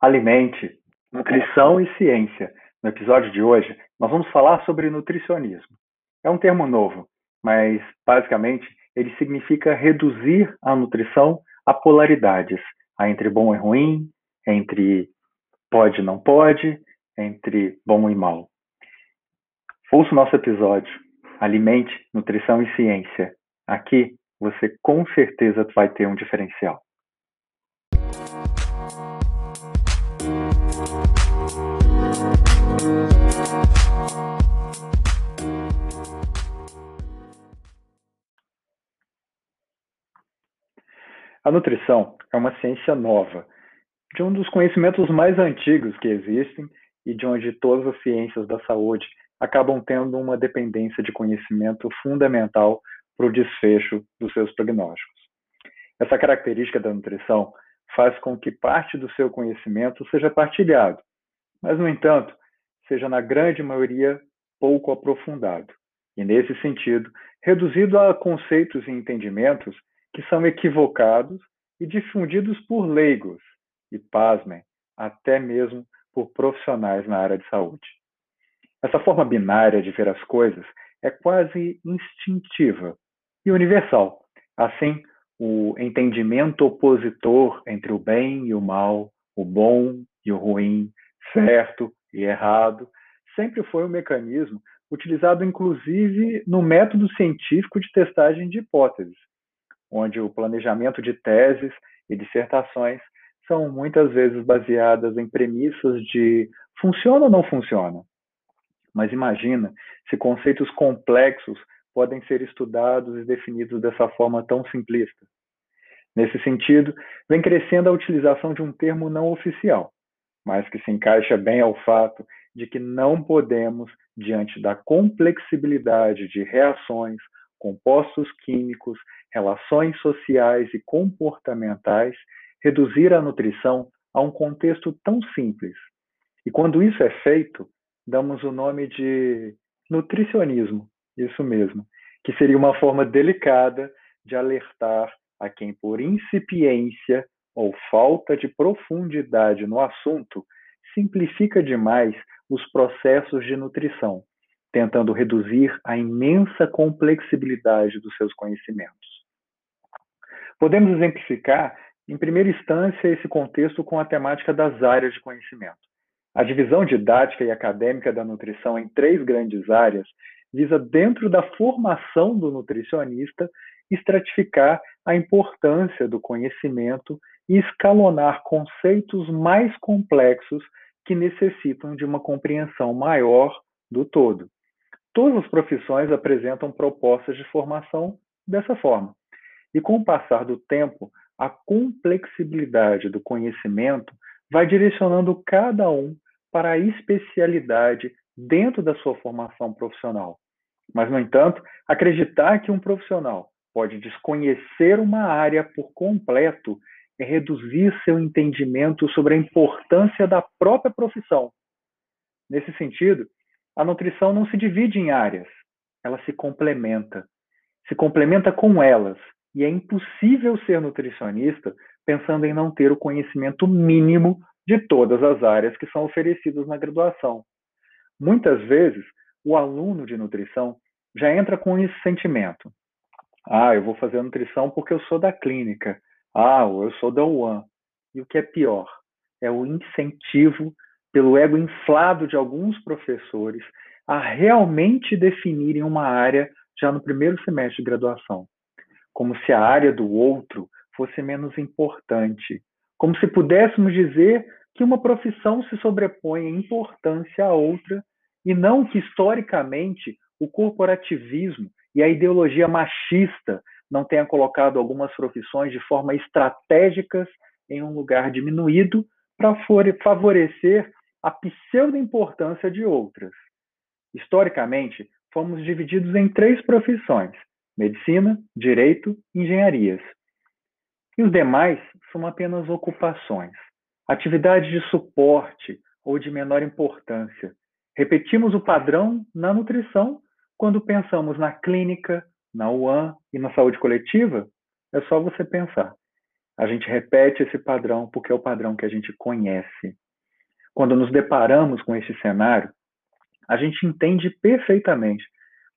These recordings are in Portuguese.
Alimente, nutrição e ciência. No episódio de hoje, nós vamos falar sobre nutricionismo. É um termo novo, mas basicamente ele significa reduzir a nutrição a polaridades, a entre bom e ruim, entre pode e não pode, entre bom e mal. Ouça o nosso episódio. Alimente, nutrição e ciência. Aqui você com certeza vai ter um diferencial. A nutrição é uma ciência nova, de um dos conhecimentos mais antigos que existem e de onde todas as ciências da saúde acabam tendo uma dependência de conhecimento fundamental para o desfecho dos seus prognósticos. Essa característica da nutrição faz com que parte do seu conhecimento seja partilhado, mas, no entanto, seja na grande maioria pouco aprofundado, e, nesse sentido, reduzido a conceitos e entendimentos que são equivocados e difundidos por leigos, e, pasmem, até mesmo por profissionais na área de saúde. Essa forma binária de ver as coisas é quase instintiva e universal. Assim, o entendimento opositor entre o bem e o mal, o bom e o ruim, certo e errado, sempre foi um mecanismo utilizado inclusive no método científico de testagem de hipóteses, onde o planejamento de teses e dissertações são muitas vezes baseadas em premissas de funciona ou não funciona. Mas imagina se conceitos complexos podem ser estudados e definidos dessa forma tão simplista. Nesse sentido, vem crescendo a utilização de um termo não oficial, mas que se encaixa bem ao fato de que não podemos, diante da complexibilidade de reações, compostos químicos, relações sociais e comportamentais, reduzir a nutrição a um contexto tão simples. E quando isso é feito, damos o nome de nutricionismo, isso mesmo, que seria uma forma delicada de alertar a quem, por incipiência ou falta de profundidade no assunto, simplifica demais os processos de nutrição, tentando reduzir a imensa complexibilidade dos seus conhecimentos. Podemos exemplificar, em primeira instância, esse contexto com a temática das áreas de conhecimento. A divisão didática e acadêmica da nutrição em três grandes áreas visa, dentro da formação do nutricionista, estratificar a importância do conhecimento e escalonar conceitos mais complexos que necessitam de uma compreensão maior do todo. Todas as profissões apresentam propostas de formação dessa forma. E com o passar do tempo, a complexibilidade do conhecimento vai direcionando cada um para a especialidade dentro da sua formação profissional. Mas, no entanto, acreditar que um profissional pode desconhecer uma área por completo é reduzir seu entendimento sobre a importância da própria profissão. Nesse sentido, a nutrição não se divide em áreas, ela se complementa. Se complementa com elas, e é impossível ser nutricionista pensando em não ter o conhecimento mínimo de todas as áreas que são oferecidas na graduação. Muitas vezes, o aluno de nutrição já entra com esse sentimento. Ah, eu vou fazer nutrição porque eu sou da clínica. Ah, eu sou da UAN. E o que é pior, é o incentivo pelo ego inflado de alguns professores a realmente definirem uma área já no primeiro semestre de graduação, como se a área do outro fosse menos importante, como se pudéssemos dizer que uma profissão se sobrepõe em importância à outra e não que historicamente o corporativismo e a ideologia machista não tenha colocado algumas profissões de forma estratégicas em um lugar diminuído para favorecer a pseudo-importância de outras. Historicamente, fomos divididos em três profissões: medicina, direito e engenharias. E os demais são apenas ocupações, atividades de suporte ou de menor importância. Repetimos o padrão na nutrição quando pensamos na clínica, na UAN e na saúde coletiva, é só você pensar. A gente repete esse padrão porque é o padrão que a gente conhece. Quando nos deparamos com esse cenário, a gente entende perfeitamente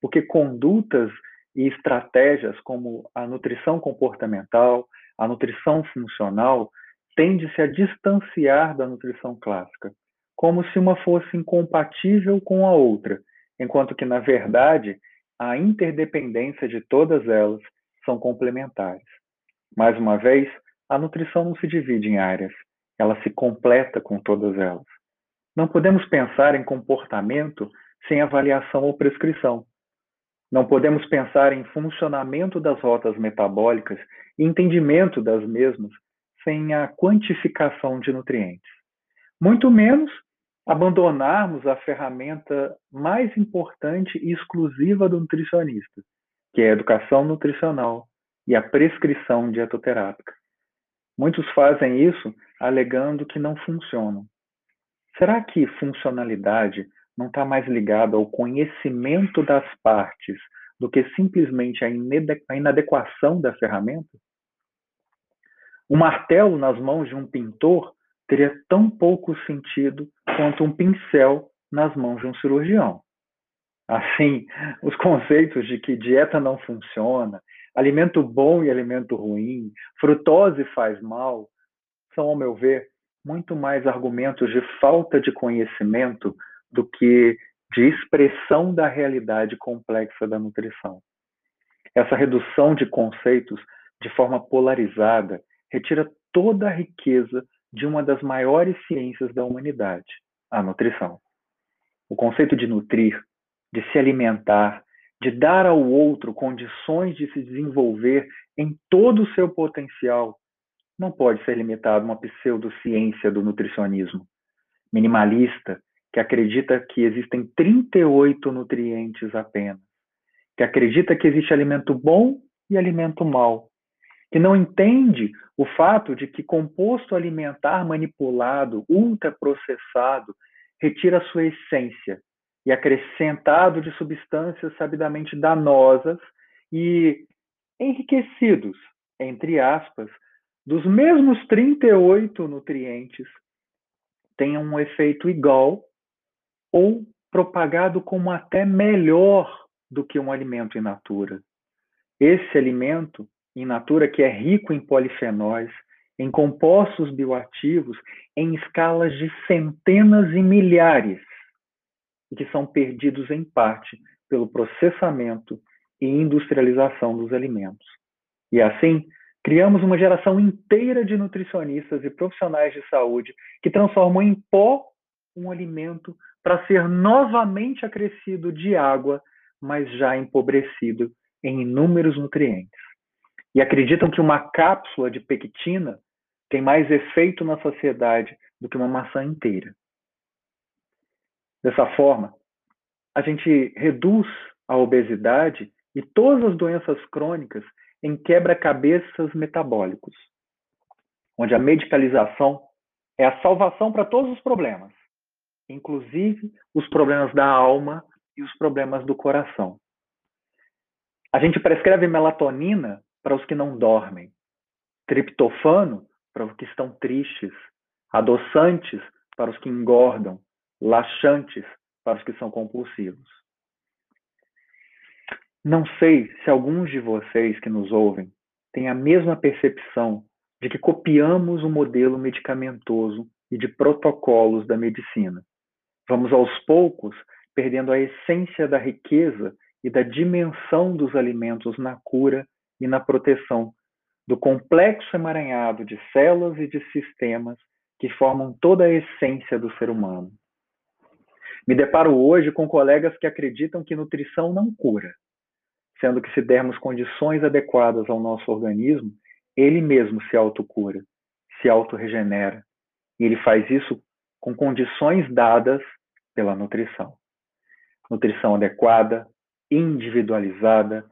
porque condutas e estratégias como a nutrição comportamental, a nutrição funcional, tende-se a distanciar da nutrição clássica, como se uma fosse incompatível com a outra, enquanto que, na verdade, a interdependência de todas elas são complementares. Mais uma vez, a nutrição não se divide em áreas, ela se completa com todas elas. Não podemos pensar em comportamento sem avaliação ou prescrição. Não podemos pensar em funcionamento das rotas metabólicas e entendimento das mesmas sem a quantificação de nutrientes. Muito menos abandonarmos a ferramenta mais importante e exclusiva do nutricionista, que é a educação nutricional e a prescrição dietoterápica. Muitos fazem isso alegando que não funcionam. Será que funcionalidade não está mais ligado ao conhecimento das partes do que simplesmente a inadequação da ferramenta? Um martelo nas mãos de um pintor teria tão pouco sentido quanto um pincel nas mãos de um cirurgião. Assim, os conceitos de que dieta não funciona, alimento bom e alimento ruim, frutose faz mal, são, ao meu ver, muito mais argumentos de falta de conhecimento do que de expressão da realidade complexa da nutrição. Essa redução de conceitos de forma polarizada retira toda a riqueza de uma das maiores ciências da humanidade, a nutrição. O conceito de nutrir, de se alimentar, de dar ao outro condições de se desenvolver em todo o seu potencial, não pode ser limitado a uma pseudociência do nutricionismo minimalista, que acredita que existem 38 nutrientes apenas, que acredita que existe alimento bom e alimento mau, que não entende o fato de que composto alimentar manipulado, ultraprocessado, retira sua essência e acrescentado de substâncias sabidamente danosas e enriquecidos, entre aspas, dos mesmos 38 nutrientes, tenham um efeito igual ou propagado como até melhor do que um alimento in natura. Esse alimento in natura que é rico em polifenóis, em compostos bioativos em escalas de centenas e milhares, que são perdidos em parte pelo processamento e industrialização dos alimentos. E assim, criamos uma geração inteira de nutricionistas e profissionais de saúde que transformam em pó um alimento para ser novamente acrescido de água, mas já empobrecido em inúmeros nutrientes. E acreditam que uma cápsula de pectina tem mais efeito na sociedade do que uma maçã inteira. Dessa forma, a gente reduz a obesidade e todas as doenças crônicas em quebra-cabeças metabólicos, onde a medicalização é a salvação para todos os problemas, inclusive os problemas da alma e os problemas do coração. A gente prescreve melatonina para os que não dormem, triptofano para os que estão tristes, adoçantes para os que engordam, laxantes para os que são compulsivos. Não sei se alguns de vocês que nos ouvem têm a mesma percepção de que copiamos o modelo medicamentoso e de protocolos da medicina. Vamos aos poucos perdendo a essência da riqueza e da dimensão dos alimentos na cura e na proteção do complexo emaranhado de células e de sistemas que formam toda a essência do ser humano. Me deparo hoje com colegas que acreditam que nutrição não cura, sendo que se dermos condições adequadas ao nosso organismo, ele mesmo se autocura, se autorregenera, e ele faz isso com condições dadas pela nutrição. Nutrição adequada, individualizada,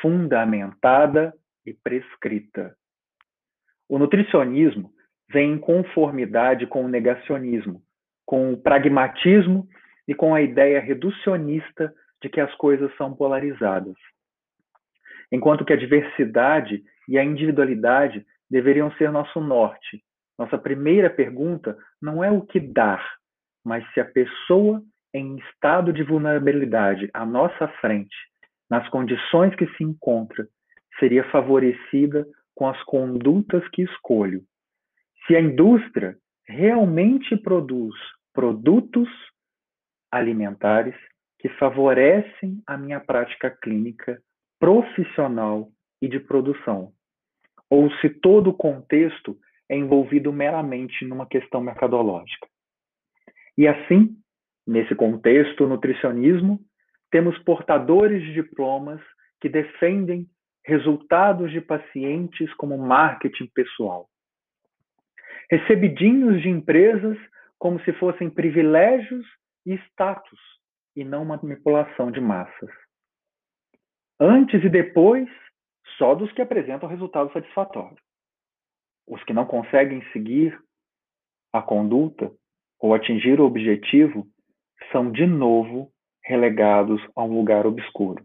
fundamentada e prescrita. O nutricionismo vem em conformidade com o negacionismo, com o pragmatismo e com a ideia reducionista de que as coisas são polarizadas. Enquanto que a diversidade e a individualidade deveriam ser nosso norte. Nossa primeira pergunta não é o que dar, mas se a pessoa em estado de vulnerabilidade à nossa frente, nas condições que se encontra, seria favorecida com as condutas que escolho. Se a indústria realmente produz produtos alimentares que favorecem a minha prática clínica profissional e de produção, ou se todo o contexto é envolvido meramente numa questão mercadológica. E assim, nesse contexto, nutricionismo, temos portadores de diplomas que defendem resultados de pacientes como marketing pessoal. Recebidinhos de empresas como se fossem privilégios e status, e não manipulação de massas. Antes e depois, só dos que apresentam resultado satisfatório. Os que não conseguem seguir a conduta ou atingir o objetivo são de novo relegados a um lugar obscuro.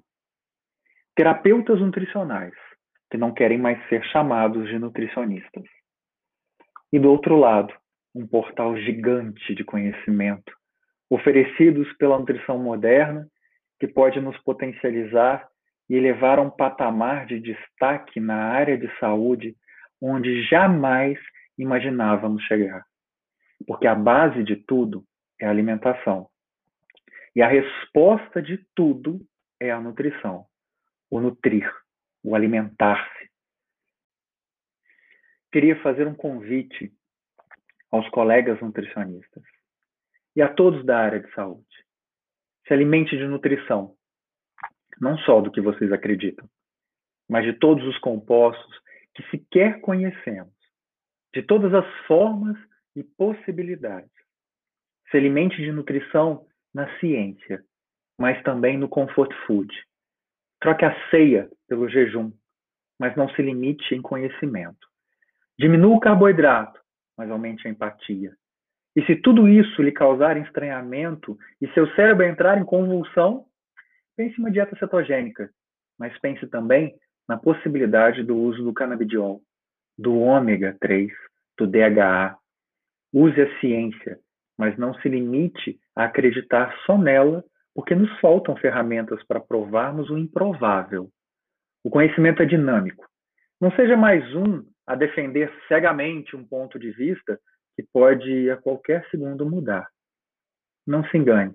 Terapeutas nutricionais que não querem mais ser chamados de nutricionistas. E do outro lado, um portal gigante de conhecimento oferecidos pela nutrição moderna que pode nos potencializar e elevar a um patamar de destaque na área de saúde onde jamais imaginávamos chegar. Porque a base de tudo é a alimentação. E a resposta de tudo é a nutrição, o nutrir, o alimentar-se. Queria fazer um convite aos colegas nutricionistas e a todos da área de saúde. Se alimente de nutrição, não só do que vocês acreditam, mas de todos os compostos que sequer conhecemos, de todas as formas e possibilidades. Se alimente de nutrição na ciência, mas também no comfort food. Troque a ceia pelo jejum, mas não se limite em conhecimento. Diminua o carboidrato, mas aumente a empatia. E se tudo isso lhe causar estranhamento e seu cérebro entrar em convulsão, pense em uma dieta cetogênica, mas pense também na possibilidade do uso do canabidiol, do ômega 3, do DHA. Use a ciência, mas não se limite a acreditar só nela, porque nos faltam ferramentas para provarmos o improvável. O conhecimento é dinâmico. Não seja mais um a defender cegamente um ponto de vista que pode a qualquer segundo mudar. Não se engane,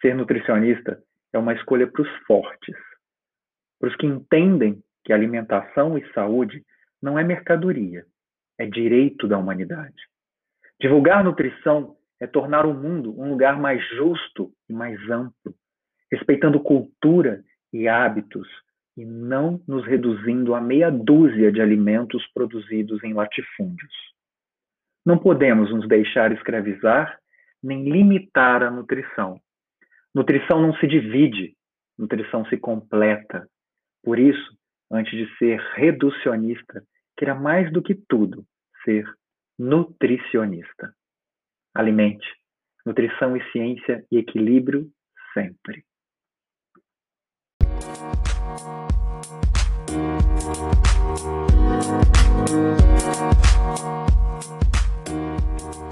ser nutricionista é uma escolha para os fortes, para os que entendem que alimentação e saúde não é mercadoria, é direito da humanidade. Divulgar nutrição é tornar o mundo um lugar mais justo e mais amplo, respeitando cultura e hábitos e não nos reduzindo a meia dúzia de alimentos produzidos em latifúndios. Não podemos nos deixar escravizar nem limitar a nutrição. Nutrição não se divide, nutrição se completa. Por isso, antes de ser reducionista, queira mais do que tudo ser nutricionista. Alimente. Nutrição e ciência e equilíbrio sempre. Thank you.